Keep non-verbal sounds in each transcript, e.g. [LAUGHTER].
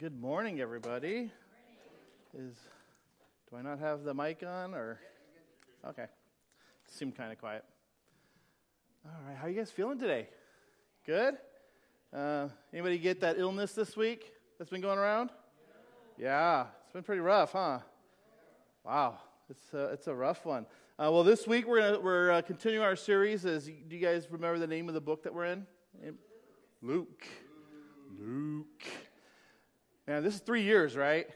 Good morning, everybody. Is do I not have the mic on or? Okay, seemed kind of quiet. All right, how you guys feeling today? Good. Uh, anybody get that illness this week that's been going around? Yeah, it's been pretty rough, huh? Wow, it's a, it's a rough one. Uh, well, this week we're gonna, we're uh, continuing our series. As do you guys remember the name of the book that we're in? Luke. Luke. Man, this is three years, right?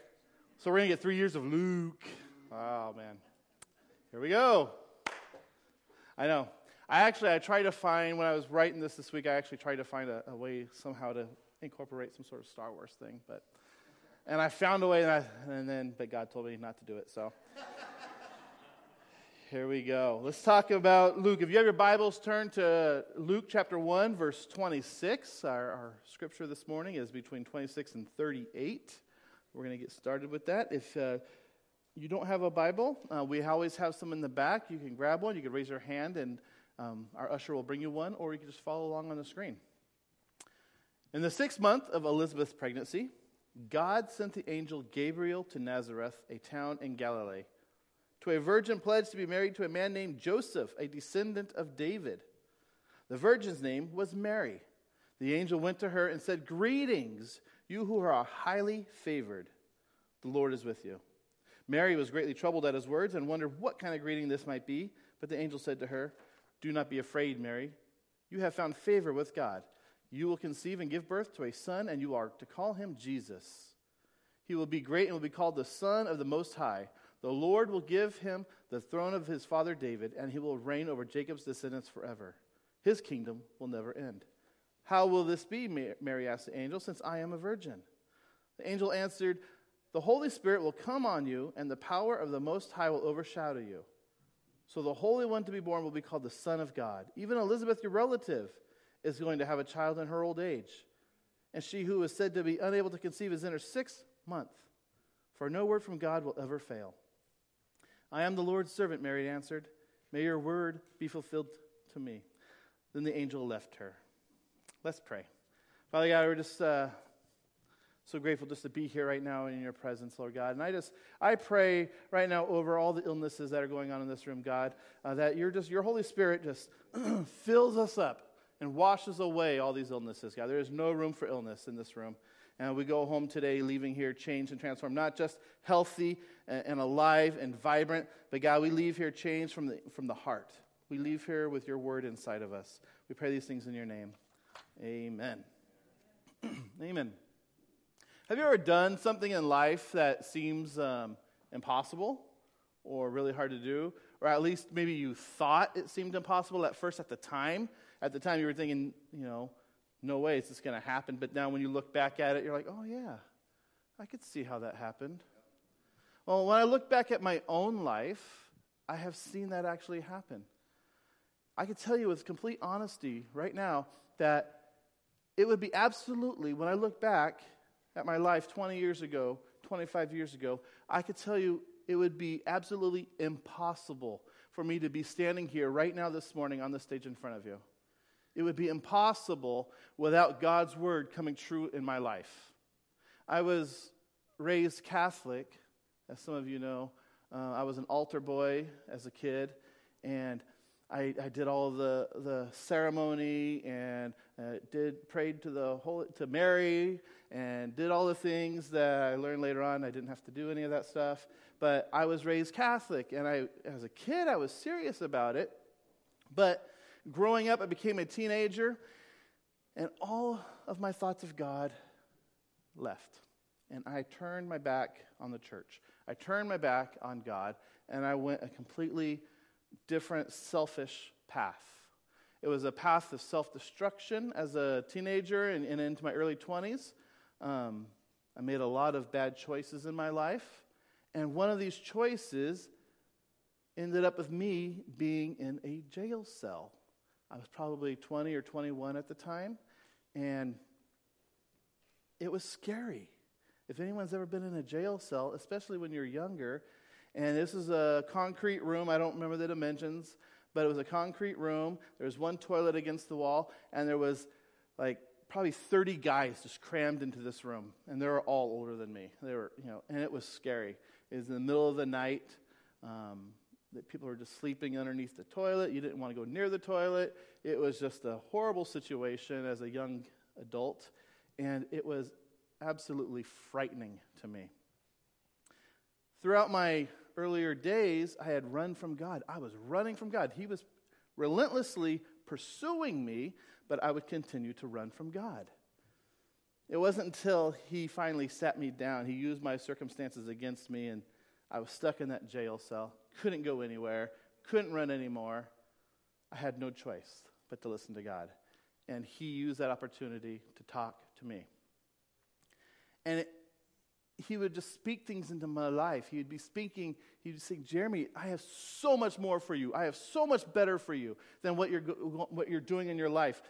So we're going to get three years of Luke. Oh, man. Here we go. I know. I actually, I tried to find, when I was writing this this week, I actually tried to find a, a way somehow to incorporate some sort of Star Wars thing. But, and I found a way, and, I, and then, but God told me not to do it, so. Here we go. Let's talk about Luke. If you have your Bibles, turn to Luke chapter 1, verse 26. Our, our scripture this morning is between 26 and 38. We're going to get started with that. If uh, you don't have a Bible, uh, we always have some in the back. You can grab one, you can raise your hand, and um, our usher will bring you one, or you can just follow along on the screen. In the sixth month of Elizabeth's pregnancy, God sent the angel Gabriel to Nazareth, a town in Galilee to a virgin pledged to be married to a man named Joseph, a descendant of David. The virgin's name was Mary. The angel went to her and said, Greetings, you who are highly favored. The Lord is with you. Mary was greatly troubled at his words and wondered what kind of greeting this might be. But the angel said to her, Do not be afraid, Mary. You have found favor with God. You will conceive and give birth to a son, and you are to call him Jesus. He will be great and will be called the Son of the Most High. The Lord will give him the throne of his father David, and he will reign over Jacob's descendants forever. His kingdom will never end. How will this be? Mary asked the angel, since I am a virgin. The angel answered, The Holy Spirit will come on you, and the power of the Most High will overshadow you. So the Holy One to be born will be called the Son of God. Even Elizabeth, your relative, is going to have a child in her old age. And she who is said to be unable to conceive is in her sixth month. For no word from God will ever fail. I am the Lord's servant, Mary answered. May your word be fulfilled to me. Then the angel left her. Let's pray. Father God, we're just uh, so grateful just to be here right now in your presence, Lord God. And I just, I pray right now over all the illnesses that are going on in this room, God, uh, that you're just, your Holy Spirit just [CLEARS THROAT] fills us up and washes away all these illnesses, God. There is no room for illness in this room. And we go home today leaving here changed and transformed, not just healthy and alive and vibrant, but God, we leave here changed from the, from the heart. We leave here with your word inside of us. We pray these things in your name. Amen. [CLEARS THROAT] Amen. Have you ever done something in life that seems um, impossible or really hard to do? Or at least maybe you thought it seemed impossible at first at the time? At the time, you were thinking, you know, no way is this going to happen. But now when you look back at it, you're like, oh, yeah, I could see how that happened. Well, when I look back at my own life, I have seen that actually happen. I can tell you with complete honesty right now that it would be absolutely, when I look back at my life 20 years ago, 25 years ago, I could tell you it would be absolutely impossible for me to be standing here right now this morning on the stage in front of you. It would be impossible without God's word coming true in my life. I was raised Catholic, as some of you know. Uh, I was an altar boy as a kid, and I, I did all the, the ceremony and uh, did prayed to the Holy, to Mary and did all the things that I learned later on. I didn't have to do any of that stuff, but I was raised Catholic, and I, as a kid, I was serious about it. But growing up, I became a teenager, and all of my thoughts of God left. And I turned my back on the church. I turned my back on God, and I went a completely different, selfish path. It was a path of self destruction as a teenager and, and, into my early 20s. Um, I made a lot of bad choices in my life. And one of these choices ended up with me being in a jail cell. I was probably 20 or 21 at the time, and it was scary. If anyone's ever been in a jail cell, especially when you're younger, and this is a concrete room, I don't remember the dimensions, but it was a concrete room. There was one toilet against the wall, and there was like probably 30 guys just crammed into this room, and they were all older than me. They were, you know, and it was scary. It was in the middle of the night. Um, that people were just sleeping underneath the toilet. You didn't want to go near the toilet. It was just a horrible situation as a young adult, and it was absolutely frightening to me. Throughout my earlier days, I had run from God. I was running from God. He was relentlessly pursuing me, but I would continue to run from God. It wasn't until he finally sat me down, he used my circumstances against me, and I was stuck in that jail cell, couldn't go anywhere, couldn't run anymore. I had no choice but to listen to God. And he used that opportunity to talk to me. And it, he would just speak things into my life. He would be speaking, he would say, Jeremy, I have so much more for you. I have so much better for you than what you're, what you're doing in your life.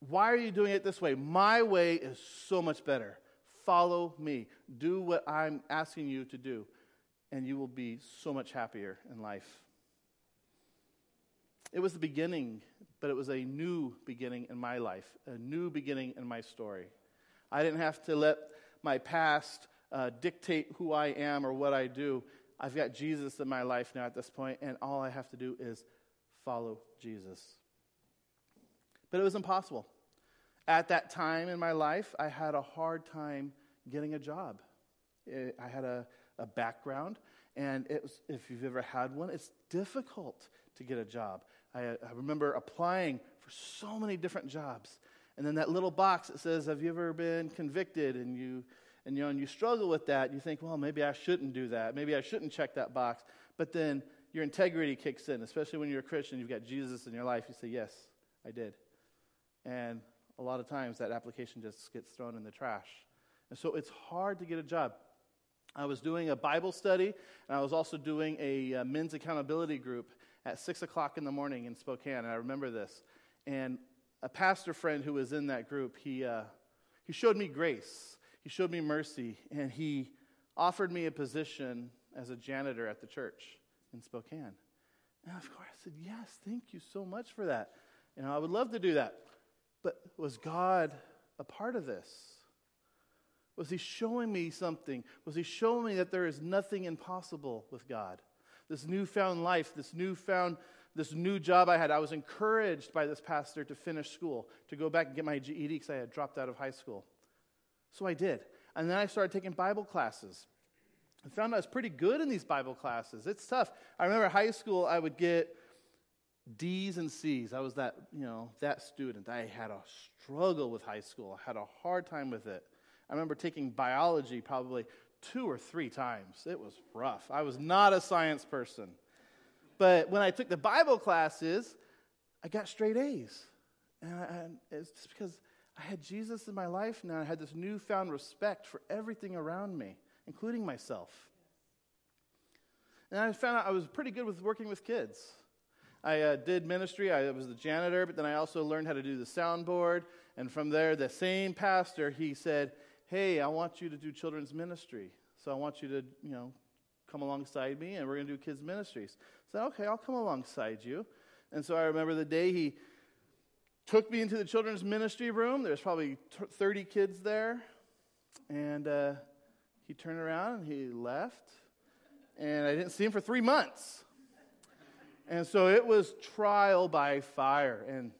Why are you doing it this way? My way is so much better. Follow me. Do what I'm asking you to do, and you will be so much happier in life. It was the beginning, but it was a new beginning in my life, a new beginning in my story. I didn't have to let my past uh, dictate who I am or what I do. I've got Jesus in my life now at this point, and all I have to do is follow Jesus. But it was impossible. At that time in my life, I had a hard time getting a job. I had a, a background, and was, if you've ever had one, it's difficult to get a job. I, I remember applying for so many different jobs. And then that little box that says, Have you ever been convicted? And you and you know, and you struggle with that, you think, well, maybe I shouldn't do that. Maybe I shouldn't check that box. But then your integrity kicks in, especially when you're a Christian, you've got Jesus in your life. You say, yes, I did. And a lot of times that application just gets thrown in the trash. And so it's hard to get a job. I was doing a Bible study, and I was also doing a, a uh, men's accountability group at 6 o'clock in the morning in Spokane, and I remember this. And a pastor friend who was in that group, he, uh, he showed me grace. He showed me mercy, and he offered me a position as a janitor at the church in Spokane. And of course, I said, Yes, thank you so much for that. You know, I would love to do that. But was God a part of this? Was he showing me something? Was he showing me that there is nothing impossible with God? This newfound life, this newfound, this new job I had. I was encouraged by this pastor to finish school, to go back and get my GED because I had dropped out of high school. So I did. And then I started taking Bible classes. I found I was pretty good in these Bible classes. It's tough. I remember high school, I would get D's and C's. I was that, you know, that student. I had a struggle with high school. I had a hard time with it. I remember taking biology probably two or three times. It was rough. I was not a science person. But when I took the Bible classes, I got straight A's. And, it's just because I had Jesus in my life now. I had this newfound respect for everything around me, including myself. And I found out I was pretty good with working with kids. I uh, did ministry, I was the janitor, but then I also learned how to do the soundboard. And from there, the same pastor, he said, Hey, I want you to do children's ministry. So I want you to, you know, come alongside me and we're going to do kids' ministries. So, okay, I'll come alongside you. And so I remember the day he took me into the children's ministry room. There's probably 30 kids there. And uh, he turned around and he left. And I didn't see him for three months. And so it was trial by fire. And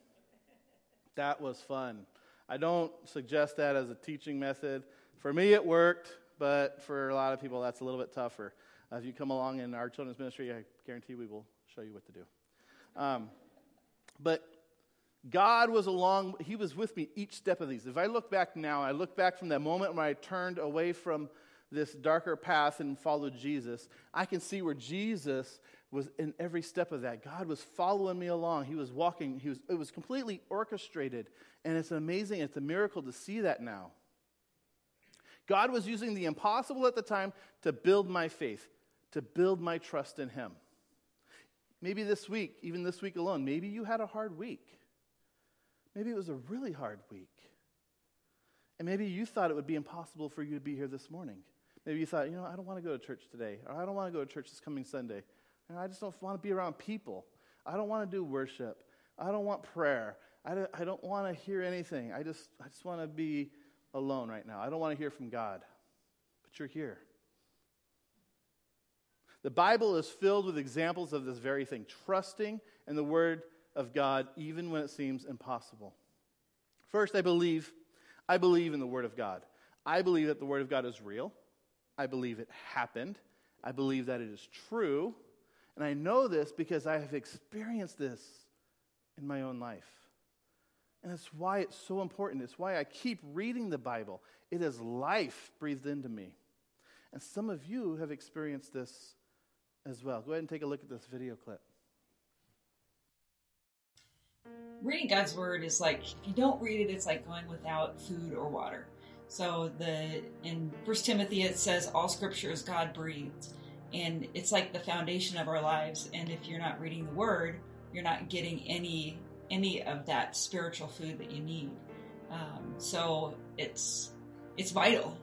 that was fun. I don't suggest that as a teaching method. For me, it worked, but for a lot of people, that's a little bit tougher. If you come along in our children's ministry, I guarantee we will show you what to do. Um, but God was along, He was with me each step of these. If I look back now, I look back from that moment when I turned away from this darker path and followed Jesus, I can see where Jesus was in every step of that. God was following me along. He was walking, he was, it was completely orchestrated. And it's amazing, it's a miracle to see that now. God was using the impossible at the time to build my faith, to build my trust in Him. Maybe this week, even this week alone, maybe you had a hard week. Maybe it was a really hard week. And maybe you thought it would be impossible for you to be here this morning. Maybe you thought, you know, I don't want to go to church today, or I don't want to go to church this coming Sunday. I just don't want to be around people. I don't want to do worship. I don't want prayer. I don't, I don't want to hear anything. I just, I just want to be alone right now. I don't want to hear from God. But you're here. The Bible is filled with examples of this very thing trusting in the Word of God, even when it seems impossible. First, I believe, I believe in the Word of God. I believe that the Word of God is real. I believe it happened. I believe that it is true. And I know this because I have experienced this in my own life. And it's why it's so important. It's why I keep reading the Bible. It is life breathed into me. And some of you have experienced this as well. Go ahead and take a look at this video clip. Reading God's Word is like, if you don't read it, it's like going without food or water. So the in First Timothy it says all Scripture is God breathed, and it's like the foundation of our lives. And if you're not reading the Word, you're not getting any any of that spiritual food that you need. Um, so it's it's vital.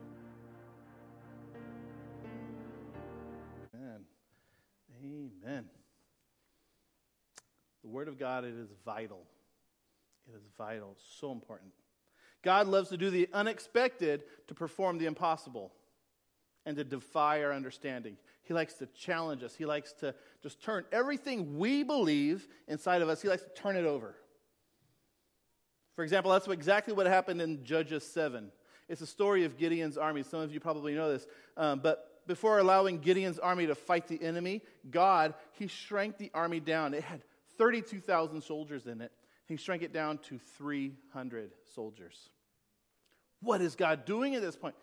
The Word of God, it is vital. It is vital. So important. God loves to do the unexpected to perform the impossible and to defy our understanding. He likes to challenge us. He likes to just turn everything we believe inside of us, he likes to turn it over. For example, that's exactly what happened in Judges 7. It's a story of Gideon's army. Some of you probably know this. Um, but before allowing Gideon's army to fight the enemy, God, he shrank the army down. It had 32,000 soldiers in it. He shrank it down to 300 soldiers. What is God doing at this point?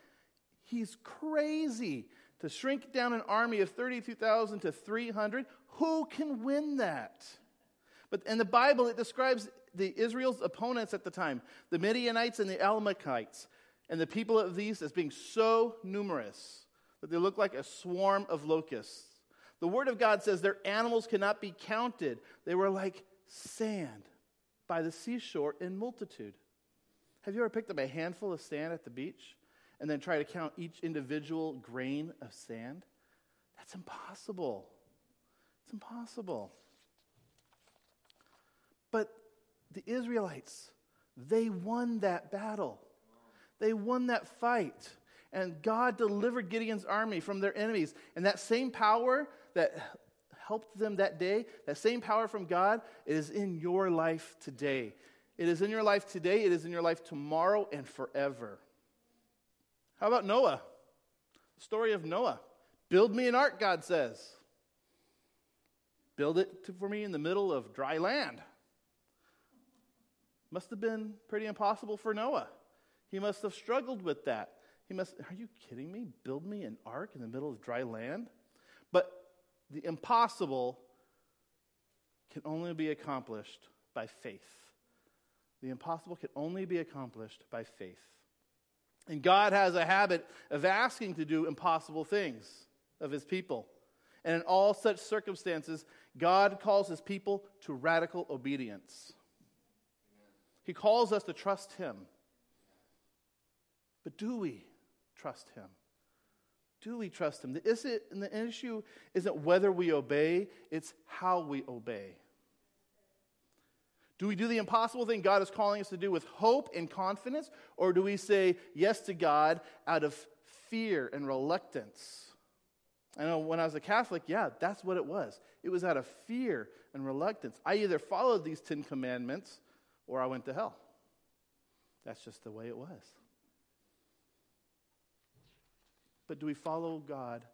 He's crazy to shrink down an army of 32,000 to 300. Who can win that? But in the Bible, it describes the Israel's opponents at the time, the Midianites and the Amalekites, and the people of these as being so numerous that they look like a swarm of locusts. The Word of God says their animals cannot be counted. They were like sand by the seashore in multitude. Have you ever picked up a handful of sand at the beach and then try to count each individual grain of sand? That's impossible. It's impossible. But the Israelites, they won that battle. They won that fight. And God delivered Gideon's army from their enemies. And that same power that helped them that day, that same power from God, it is in your life today. It is in your life today, it is in your life tomorrow and forever. How about Noah? The story of Noah. Build me an ark, God says. Build it for me in the middle of dry land. Must have been pretty impossible for Noah. He must have struggled with that. He must, are you kidding me? Build me an ark in the middle of dry land? The impossible can only be accomplished by faith. The impossible can only be accomplished by faith. And God has a habit of asking to do impossible things of his people. And in all such circumstances, God calls his people to radical obedience. He calls us to trust him. But do we trust him? Do we trust him? The, the issue isn't whether we obey, it's how we obey. Do we do the impossible thing God is calling us to do with hope and confidence, or do we say yes to God out of fear and reluctance? I know when I was a Catholic, yeah, that's what it was. It was out of fear and reluctance. I either followed these Ten Commandments or I went to hell. That's just the way it was. But do we follow God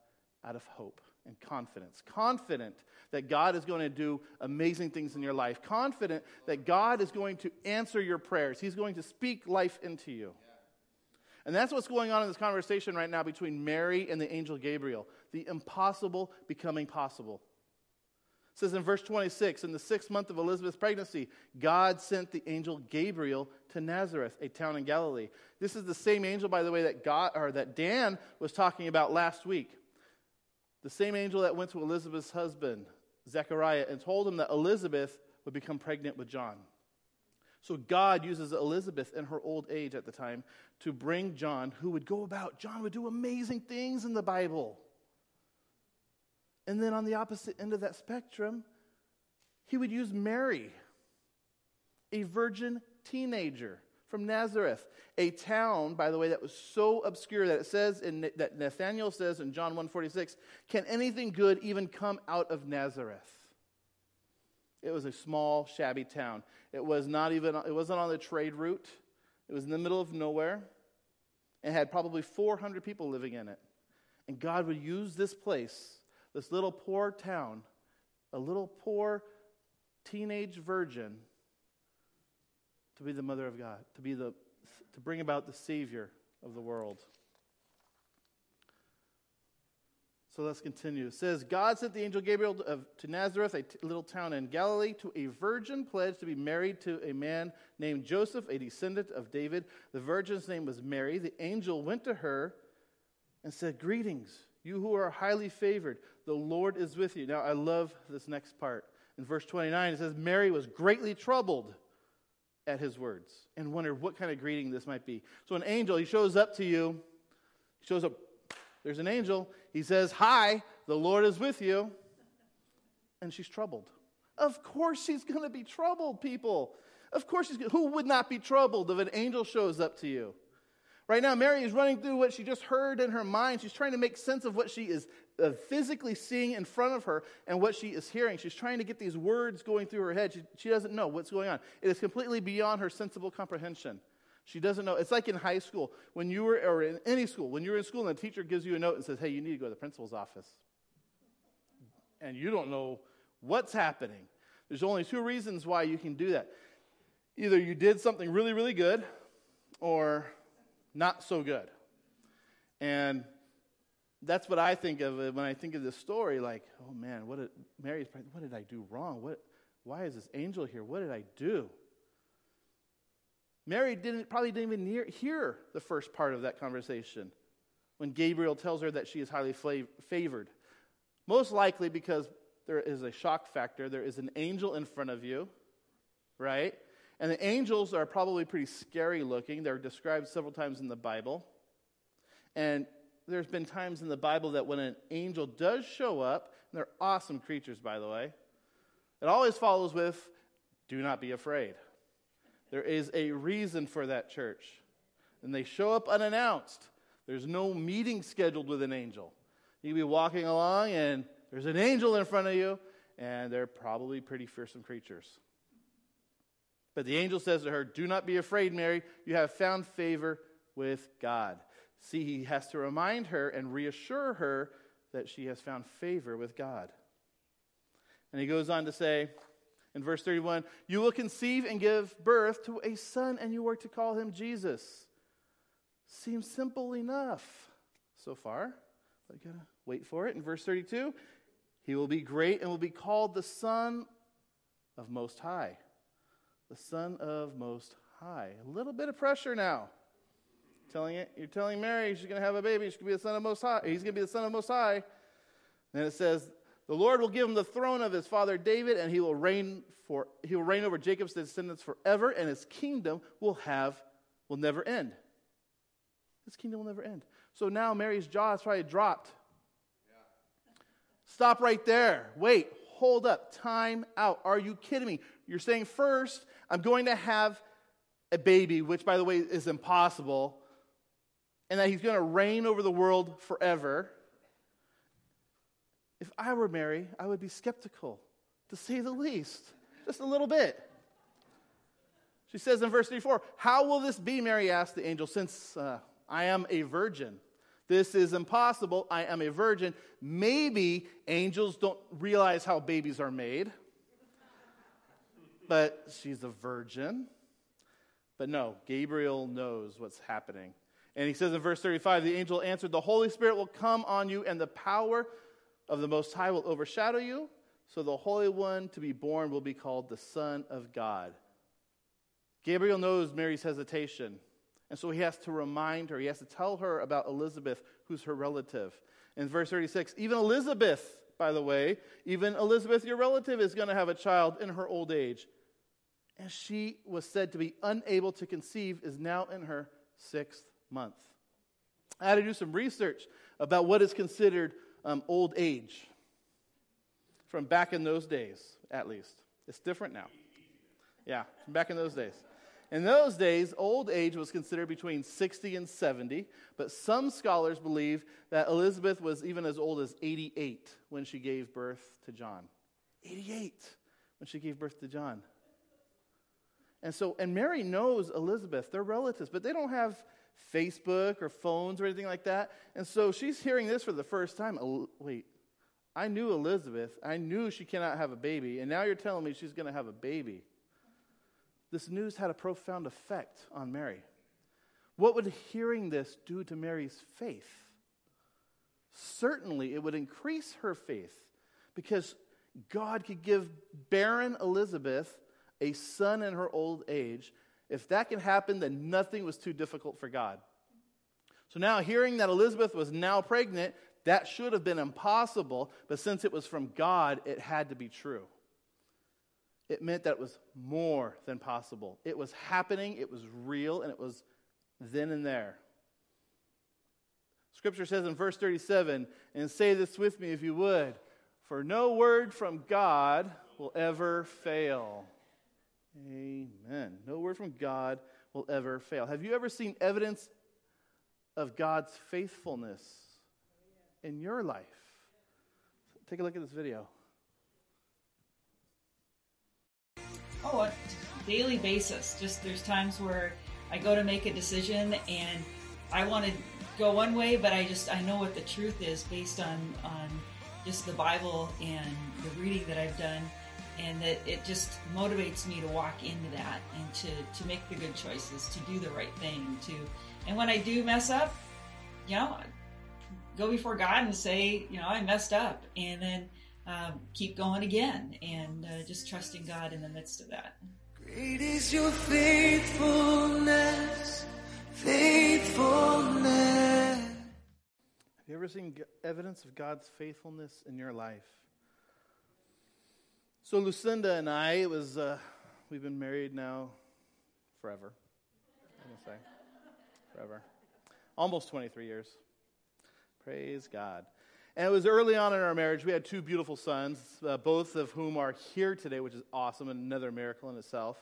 out of hope? and confidence. Confident that God is going to do amazing things in your life. Confident that God is going to answer your prayers. He's going to speak life into you. And that's what's going on in this conversation right now between Mary and the angel Gabriel. The impossible becoming possible. It says in verse 26, in the sixth month of Elizabeth's pregnancy, God sent the angel Gabriel to Nazareth, a town in Galilee. This is the same angel, by the way, that God or that Dan was talking about last week. The same angel that went to Elizabeth's husband, Zechariah, and told him that Elizabeth would become pregnant with John. So God uses Elizabeth in her old age at the time to bring John, who would go about. John would do amazing things in the Bible. And then on the opposite end of that spectrum, he would use Mary, a virgin teenager from Nazareth, a town, by the way, that was so obscure that it says in, that Nathaniel says in John 1:46, "Can anything good even come out of Nazareth?" It was a small, shabby town. It was not even it wasn't on the trade route. It was in the middle of nowhere and had probably 400 people living in it. And God would use this place, this little poor town, a little poor teenage virgin to be the mother of God, to be the to bring about the savior of the world. So let's continue. It says, God sent the angel Gabriel to Nazareth, a t- little town in Galilee, to a virgin pledged to be married to a man named Joseph, a descendant of David. The virgin's name was Mary. The angel went to her and said, Greetings, you who are highly favored. The Lord is with you. Now, I love this next part. In verse 29, it says, Mary was greatly troubled at his words and wondered what kind of greeting this might be. So, an angel, he shows up to you, he shows up there's an angel. He says, Hi, the Lord is with you. And she's troubled. Of course, she's going to be troubled, people. Of course, she's, who would not be troubled if an angel shows up to you? Right now, Mary is running through what she just heard in her mind. She's trying to make sense of what she is uh, physically seeing in front of her and what she is hearing. She's trying to get these words going through her head. She, she doesn't know what's going on, it is completely beyond her sensible comprehension. She doesn't know. It's like in high school, when you were, or in any school, when you're in school and the teacher gives you a note and says, hey, you need to go to the principal's office. And you don't know what's happening. There's only two reasons why you can do that. Either you did something really, really good, or not so good. And that's what I think of when I think of this story. Like, oh man, what did Mary's? What did I do wrong? What? Why is this angel here? What did I do? Mary didn't, probably didn't even hear, hear the first part of that conversation when Gabriel tells her that she is highly favored. Most likely because there is a shock factor. There is an angel in front of you, right? And the angels are probably pretty scary looking. They're described several times in the Bible. And there's been times in the Bible that when an angel does show up, and they're awesome creatures, by the way, it always follows with, do not be afraid. There is a reason for that church. And they show up unannounced. There's no meeting scheduled with an angel. You can be walking along and there's an angel in front of you, and they're probably pretty fearsome creatures. But the angel says to her, Do not be afraid, Mary. You have found favor with God. See, he has to remind her and reassure her that she has found favor with God. And he goes on to say, in verse 31, you will conceive and give birth to a son, and you are to call him Jesus. Seems simple enough so far. But I gotta wait for it. In verse 32, he will be great and will be called the Son of Most High. The Son of Most High. A little bit of pressure now. Telling it, you're telling Mary she's going to have a baby. She's going to be the Son of Most High. He's going to be the Son of Most High. And it says, the Lord will give him the throne of his father David, and he will reign for he will reign over Jacob's descendants forever, and his kingdom will have will never end. His kingdom will never end. So now Mary's jaw is probably dropped. Stop right there. Wait, hold up. Time out. Are you kidding me? You're saying first, I'm going to have a baby, which by the way is impossible, and that he's going to reign over the world forever. If I were Mary, I would be skeptical, to say the least, just a little bit. She says in verse 34, How will this be, Mary asked the angel, since uh, I am a virgin? This is impossible. I am a virgin. Maybe angels don't realize how babies are made, but she's a virgin. But no, Gabriel knows what's happening. And he says in verse 35 the angel answered, The Holy Spirit will come on you, and the power of the Most High will overshadow you, so the Holy One to be born will be called the Son of God. Gabriel knows Mary's hesitation, and so he has to remind her, he has to tell her about Elizabeth, who's her relative. In verse 36, even Elizabeth, by the way, even Elizabeth, your relative, is going to have a child in her old age. And she was said to be unable to conceive, is now in her sixth month. I had to do some research about what is considered um, old age from back in those days, at least. It's different now. Yeah, from back in those days. In those days, old age was considered between 60 and 70, but some scholars believe that Elizabeth was even as old as 88 when she gave birth to John. 88 when she gave birth to John. And so, and Mary knows Elizabeth, they're relatives, but they don't have Facebook or phones or anything like that. And so she's hearing this for the first time. Wait, I knew Elizabeth. I knew she cannot have a baby. And now you're telling me she's going to have a baby. This news had a profound effect on Mary. What would hearing this do to Mary's faith? Certainly, it would increase her faith because God could give barren Elizabeth a son in her old age. If that can happen, then nothing was too difficult for God. So now, hearing that Elizabeth was now pregnant, that should have been impossible, but since it was from God, it had to be true. It meant that it was more than possible. It was happening, it was real, and it was then and there. Scripture says in verse 37, and say this with me if you would, for no word from God will ever fail. Amen. No word from God will ever fail. Have you ever seen evidence of God's faithfulness in your life? Take a look at this video. Oh, a daily basis. Just there's times where I go to make a decision and I want to go one way, but I just I know what the truth is based on on just the Bible and the reading that I've done and that it just motivates me to walk into that and to, to make the good choices, to do the right thing, to and when I do mess up, you know, go before God and say, you know, I messed up, and then um, keep going again, and uh, just trusting God in the midst of that. Great is your faithfulness, faithfulness. Have you ever seen evidence of God's faithfulness in your life? So Lucinda and I, it was uh, we've been married now forever. I'm gonna say forever, almost 23 years. Praise God. And it was early on in our marriage. We had two beautiful sons, uh, both of whom are here today, which is awesome and another miracle in itself.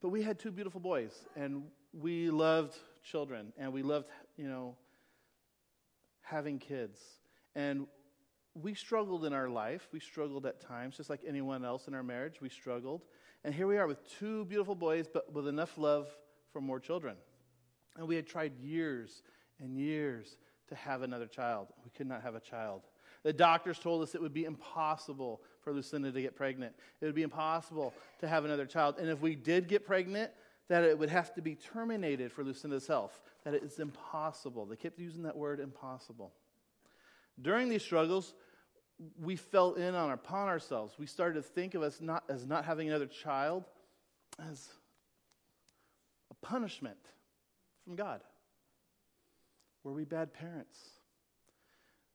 But we had two beautiful boys, and we loved children, and we loved, you know, having kids. And we struggled in our life. We struggled at times, just like anyone else in our marriage. We struggled. And here we are with two beautiful boys, but with enough love for more children. And we had tried years and years to have another child. We could not have a child. The doctors told us it would be impossible for Lucinda to get pregnant. It would be impossible to have another child. And if we did get pregnant, that it would have to be terminated for Lucinda's health. That it's impossible. They kept using that word impossible. During these struggles, we fell in on upon ourselves. We started to think of us not as not having another child as a punishment from God. Were we bad parents?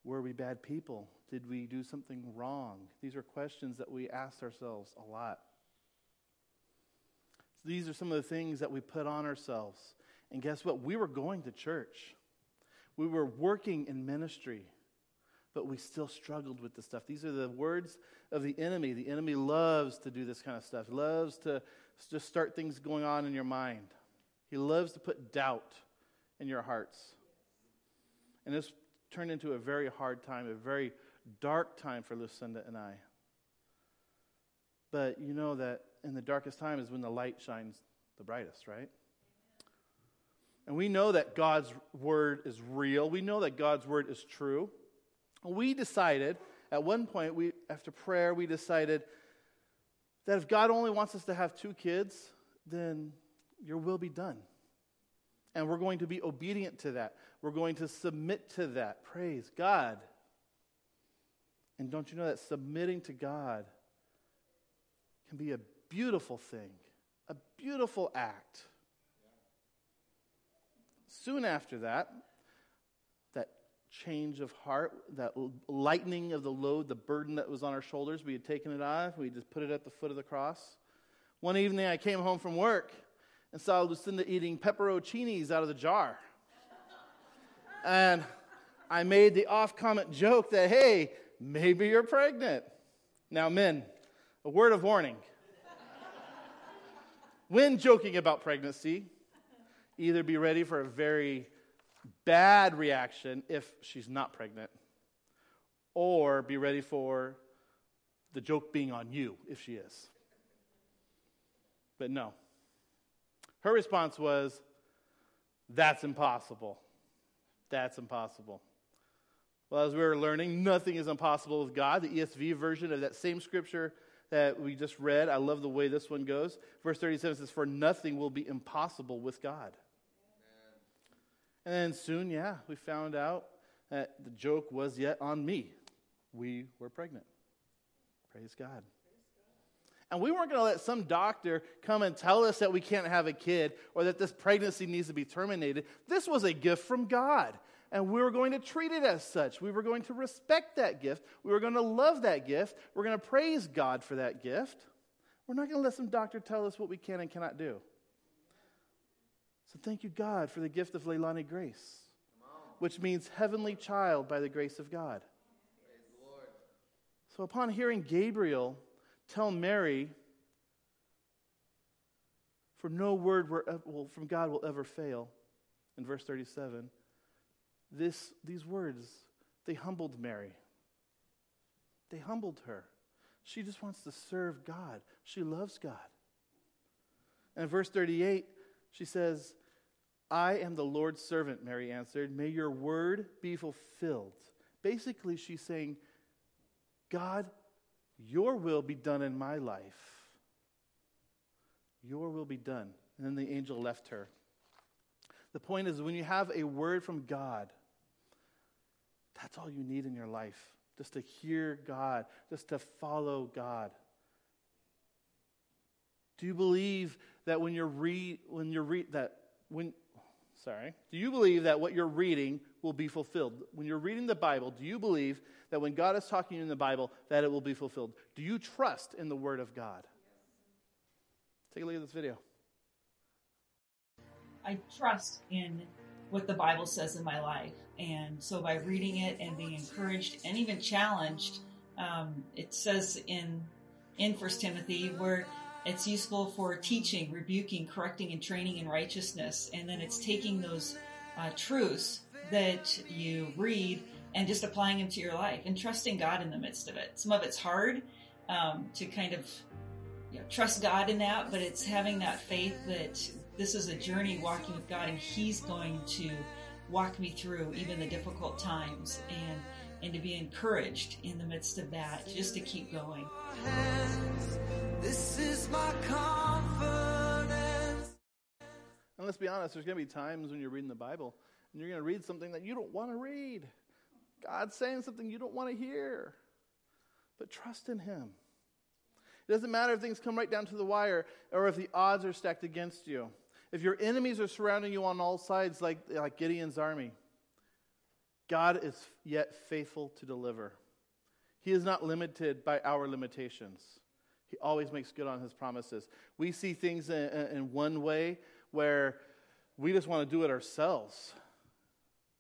Were we bad people? Did we do something wrong? These are questions that we asked ourselves a lot. These are some of the things that we put on ourselves. And guess what? We were going to church, we were working in ministry but we still struggled with the stuff. These are the words of the enemy. The enemy loves to do this kind of stuff, loves to just start things going on in your mind. He loves to put doubt in your hearts. And this turned into a very hard time, a very dark time for Lucinda and I. But you know that in the darkest time is when the light shines the brightest, right? And we know that God's word is real. We know that God's word is true we decided at one point we after prayer we decided that if god only wants us to have two kids then your will be done and we're going to be obedient to that we're going to submit to that praise god and don't you know that submitting to god can be a beautiful thing a beautiful act soon after that that change of heart, that lightening of the load, the burden that was on our shoulders. We had taken it off. We just put it at the foot of the cross. One evening, I came home from work and saw Lucinda eating pepperoncinis out of the jar. and I made the off comment joke that, hey, maybe you're pregnant. Now, men, a word of warning. when joking about pregnancy, either be ready for a very bad reaction if she's not pregnant, or be ready for the joke being on you if she is. But no. Her response was, That's impossible. That's impossible. Well, as we were learning, nothing is impossible with God. The ESV version of that same scripture that we just read, I love the way this one goes. Verse 37 says, For nothing will be impossible with God. And then soon, yeah, we found out that the joke was yet on me. We were pregnant. Praise God. And we weren't going to let some doctor come and tell us that we can't have a kid or that this pregnancy needs to be terminated. This was a gift from God. And we were going to treat it as such. We were going to respect that gift. We were going to love that gift. We're going to praise God for that gift. We're not going to let some doctor tell us what we can and cannot do. So thank you, God, for the gift of Leilani Grace, which means heavenly child by the grace of God. So upon hearing Gabriel tell Mary, for no word from God will ever fail, in verse 37, this, these words, they humbled Mary. They humbled her. She just wants to serve God. She loves God. And in verse 38, she says, I am the Lord's servant, Mary answered. May your word be fulfilled. Basically, she's saying, God, your will be done in my life. Your will be done. And then the angel left her. The point is, when you have a word from God, that's all you need in your life. Just to hear God, just to follow God. Do you believe that when you're read when you're read that when sorry, do you believe that what you're reading will be fulfilled? When you're reading the Bible, do you believe that when God is talking to you in the Bible that it will be fulfilled? Do you trust in the word of God? Take a look at this video. I trust in what the Bible says in my life. And so by reading it and being encouraged and even challenged, um, it says in in First Timothy where it's useful for teaching, rebuking, correcting, and training in righteousness. And then it's taking those uh, truths that you read and just applying them to your life and trusting God in the midst of it. Some of it's hard um, to kind of you know, trust God in that, but it's having that faith that this is a journey walking with God and He's going to walk me through even the difficult times and and to be encouraged in the midst of that just to keep going. This is my confidence. And let's be honest, there's going to be times when you're reading the Bible and you're going to read something that you don't want to read. God's saying something you don't want to hear. But trust in Him. It doesn't matter if things come right down to the wire or if the odds are stacked against you. If your enemies are surrounding you on all sides, like, like Gideon's army, God is yet faithful to deliver. He is not limited by our limitations. He always makes good on his promises. We see things in, in one way where we just want to do it ourselves.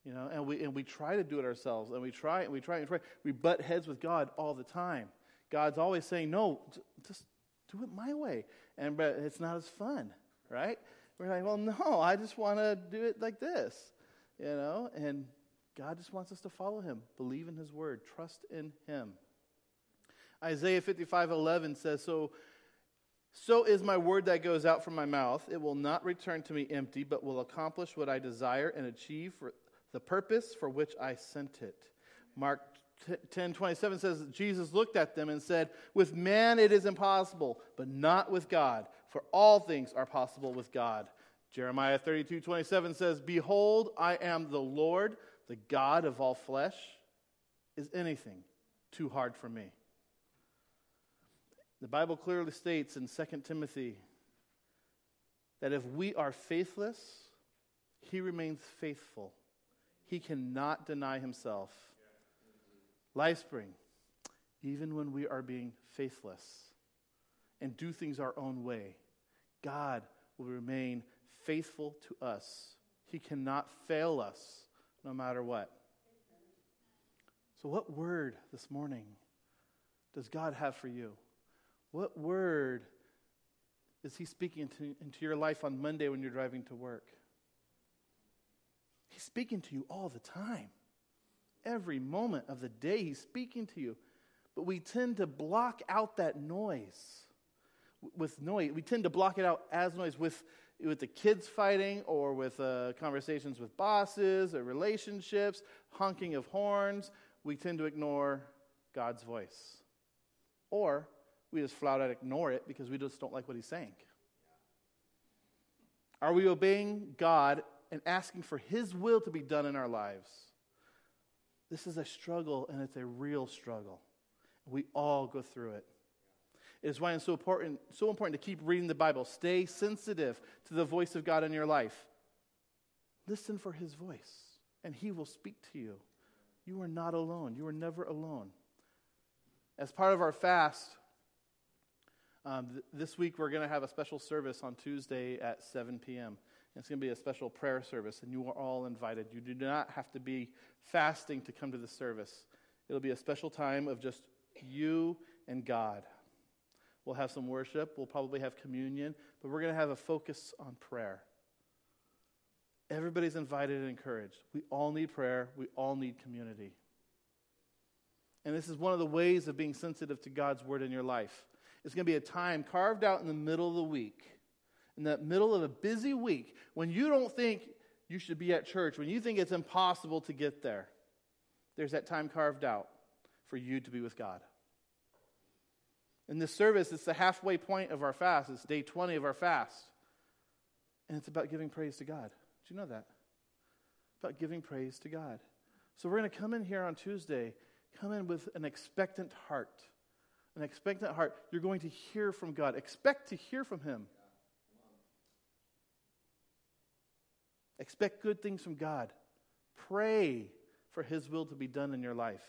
You know, and we, and we try to do it ourselves, and we try and we try and try. We butt heads with God all the time. God's always saying, No, just do it my way. And but it's not as fun, right? We're like, well, no, I just want to do it like this, you know? And God just wants us to follow him, believe in his word, trust in him. Isaiah 55 11 says, So, so is my word that goes out from my mouth. It will not return to me empty, but will accomplish what I desire and achieve for the purpose for which I sent it. Mark 10 27 says, Jesus looked at them and said, With man it is impossible, but not with God for all things are possible with God. Jeremiah 32 27 says, Behold, I am the Lord, the God of all flesh. Is anything too hard for me? The Bible clearly states in 2 Timothy that if we are faithless, he remains faithful. He cannot deny himself. Life spring, even when we are being faithless, and do things our own way, God will remain faithful to us. He cannot fail us no matter what. So, what word this morning does God have for you? What word is He speaking into, into your life on Monday when you're driving to work? He's speaking to you all the time. Every moment of the day, He's speaking to you. But we tend to block out that noise with noise. We tend to block it out as noise with, with the kids fighting or with uh, conversations with bosses or relationships, honking of horns. We tend to ignore God's voice. Or we just flat out ignore it because we just don't like what He's saying. Are we obeying God and asking for His will to be done in our lives? This is a struggle, and it's a real struggle. We all go through it. It is why it's so important, so important to keep reading the Bible. Stay sensitive to the voice of God in your life. Listen for His voice, and He will speak to you. You are not alone. You are never alone. As part of our fast, um, th- this week we're going to have a special service on Tuesday at 7 p.m. It's going to be a special prayer service, and you are all invited. You do not have to be fasting to come to the service. It'll be a special time of just you and God. We'll have some worship, we'll probably have communion, but we're going to have a focus on prayer. Everybody's invited and encouraged. We all need prayer, we all need community. And this is one of the ways of being sensitive to God's word in your life. It's going to be a time carved out in the middle of the week, in the middle of a busy week, when you don't think you should be at church, when you think it's impossible to get there. There's that time carved out for you to be with God. In this service, it's the halfway point of our fast. It's day 20 of our fast. And it's about giving praise to God. Do you know that? About giving praise to God. So we're going to come in here on Tuesday, come in with an expectant heart. An expectant heart. You're going to hear from God. Expect to hear from Him. Expect good things from God. Pray for His will to be done in your life.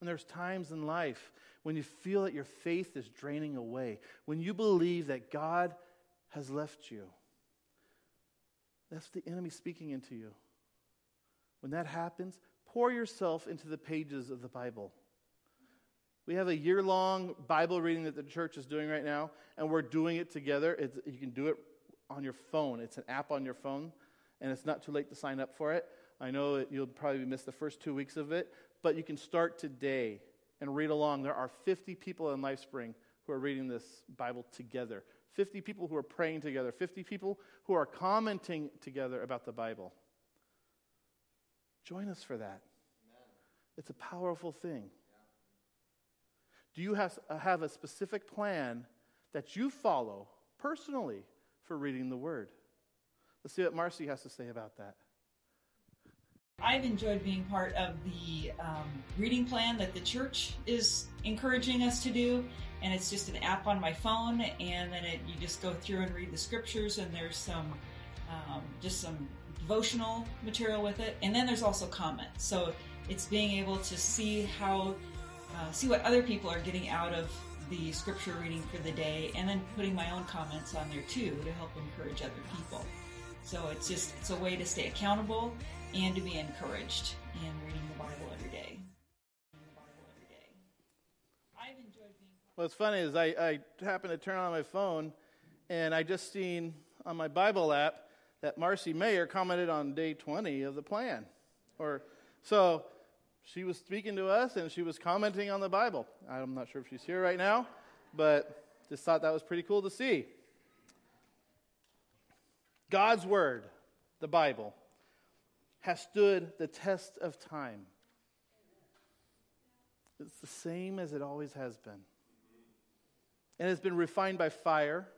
And there's times in life when you feel that your faith is draining away, when you believe that God has left you. That's the enemy speaking into you. When that happens, pour yourself into the pages of the Bible. We have a year long Bible reading that the church is doing right now, and we're doing it together. It's, you can do it on your phone, it's an app on your phone, and it's not too late to sign up for it. I know you'll probably miss the first two weeks of it, but you can start today and read along. There are 50 people in LifeSpring who are reading this Bible together, 50 people who are praying together, 50 people who are commenting together about the Bible. Join us for that. It's a powerful thing. Do you have, uh, have a specific plan that you follow personally for reading the Word? Let's see what Marcy has to say about that. I've enjoyed being part of the um, reading plan that the church is encouraging us to do, and it's just an app on my phone, and then it, you just go through and read the scriptures, and there's some um, just some devotional material with it, and then there's also comments. So it's being able to see how uh, see what other people are getting out of the scripture reading for the day, and then putting my own comments on there too to help encourage other people. So it's just it's a way to stay accountable and to be encouraged in reading the Bible every day. What's funny is I, I happened to turn on my phone, and I just seen on my Bible app that Marcy Mayer commented on day 20 of the plan, or so she was speaking to us and she was commenting on the Bible. I'm not sure if she's here right now, but just thought that was pretty cool to see. God's Word, the Bible, has stood the test of time. It's the same as it always has been. And it's been refined by fire.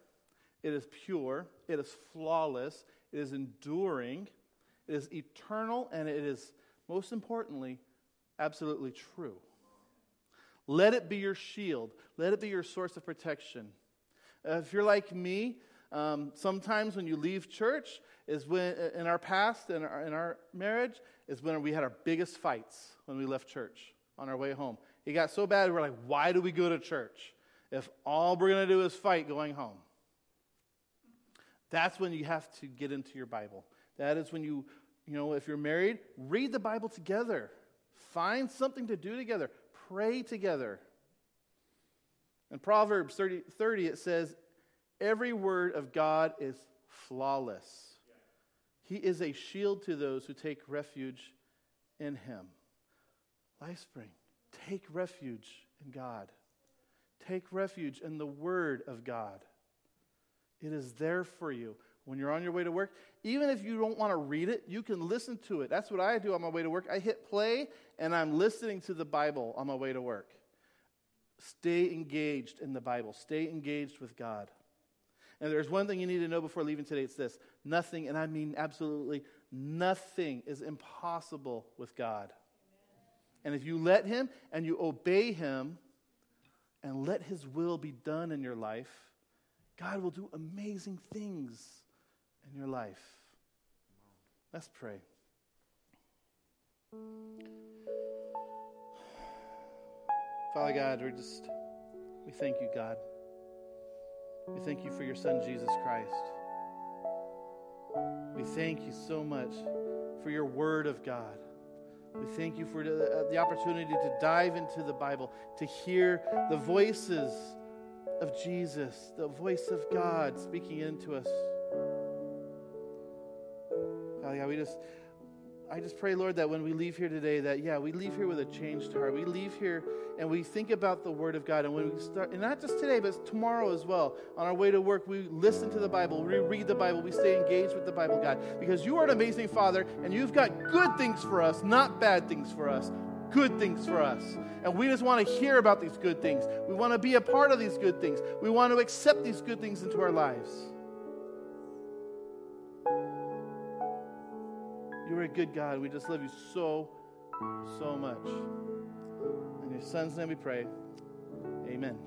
It is pure. It is flawless. It is enduring. It is eternal. And it is, most importantly, absolutely true. Let it be your shield. Let it be your source of protection. Uh, if you're like me, um, sometimes when you leave church is when, in our past, in in our marriage, is when we had our biggest fights when we left church on our way home. It got so bad, we're like, why do we go to church if all we're going to do is fight going home? That's when you have to get into your Bible. That is when you, you know, if you're married, read the Bible together. Find something to do together. Pray together. In Proverbs 30, 30 it says, Every word of God is flawless. He is a shield to those who take refuge in Him. Lifespring, take refuge in God. Take refuge in the Word of God. It is there for you when you're on your way to work. Even if you don't want to read it, you can listen to it. That's what I do on my way to work. I hit play and I'm listening to the Bible on my way to work. Stay engaged in the Bible, stay engaged with God. And there's one thing you need to know before leaving today it's this nothing, and I mean absolutely nothing, is impossible with God. And if you let Him and you obey Him and let His will be done in your life, God will do amazing things in your life. Let's pray. Father God, we're just, we thank you, God. We thank you for your Son, Jesus Christ. We thank you so much for your Word of God. We thank you for the, uh, the opportunity to dive into the Bible, to hear the voices of Jesus, the voice of God speaking into us. We just I just pray, Lord, that when we leave here today, that, yeah, we leave here with a changed heart. We leave here and we think about the Word of God. And when we start, and not just today, but tomorrow as well, on our way to work, we listen to the Bible, we read the Bible, we stay engaged with the Bible, God, because you are an amazing Father and you've got good things for us, not bad things for us. Good things for us. And we just want to hear about these good things. We want to be a part of these good things. We want to accept these good things into our lives. You're a good God. We just love you so, so much. In your son's name we pray. Amen.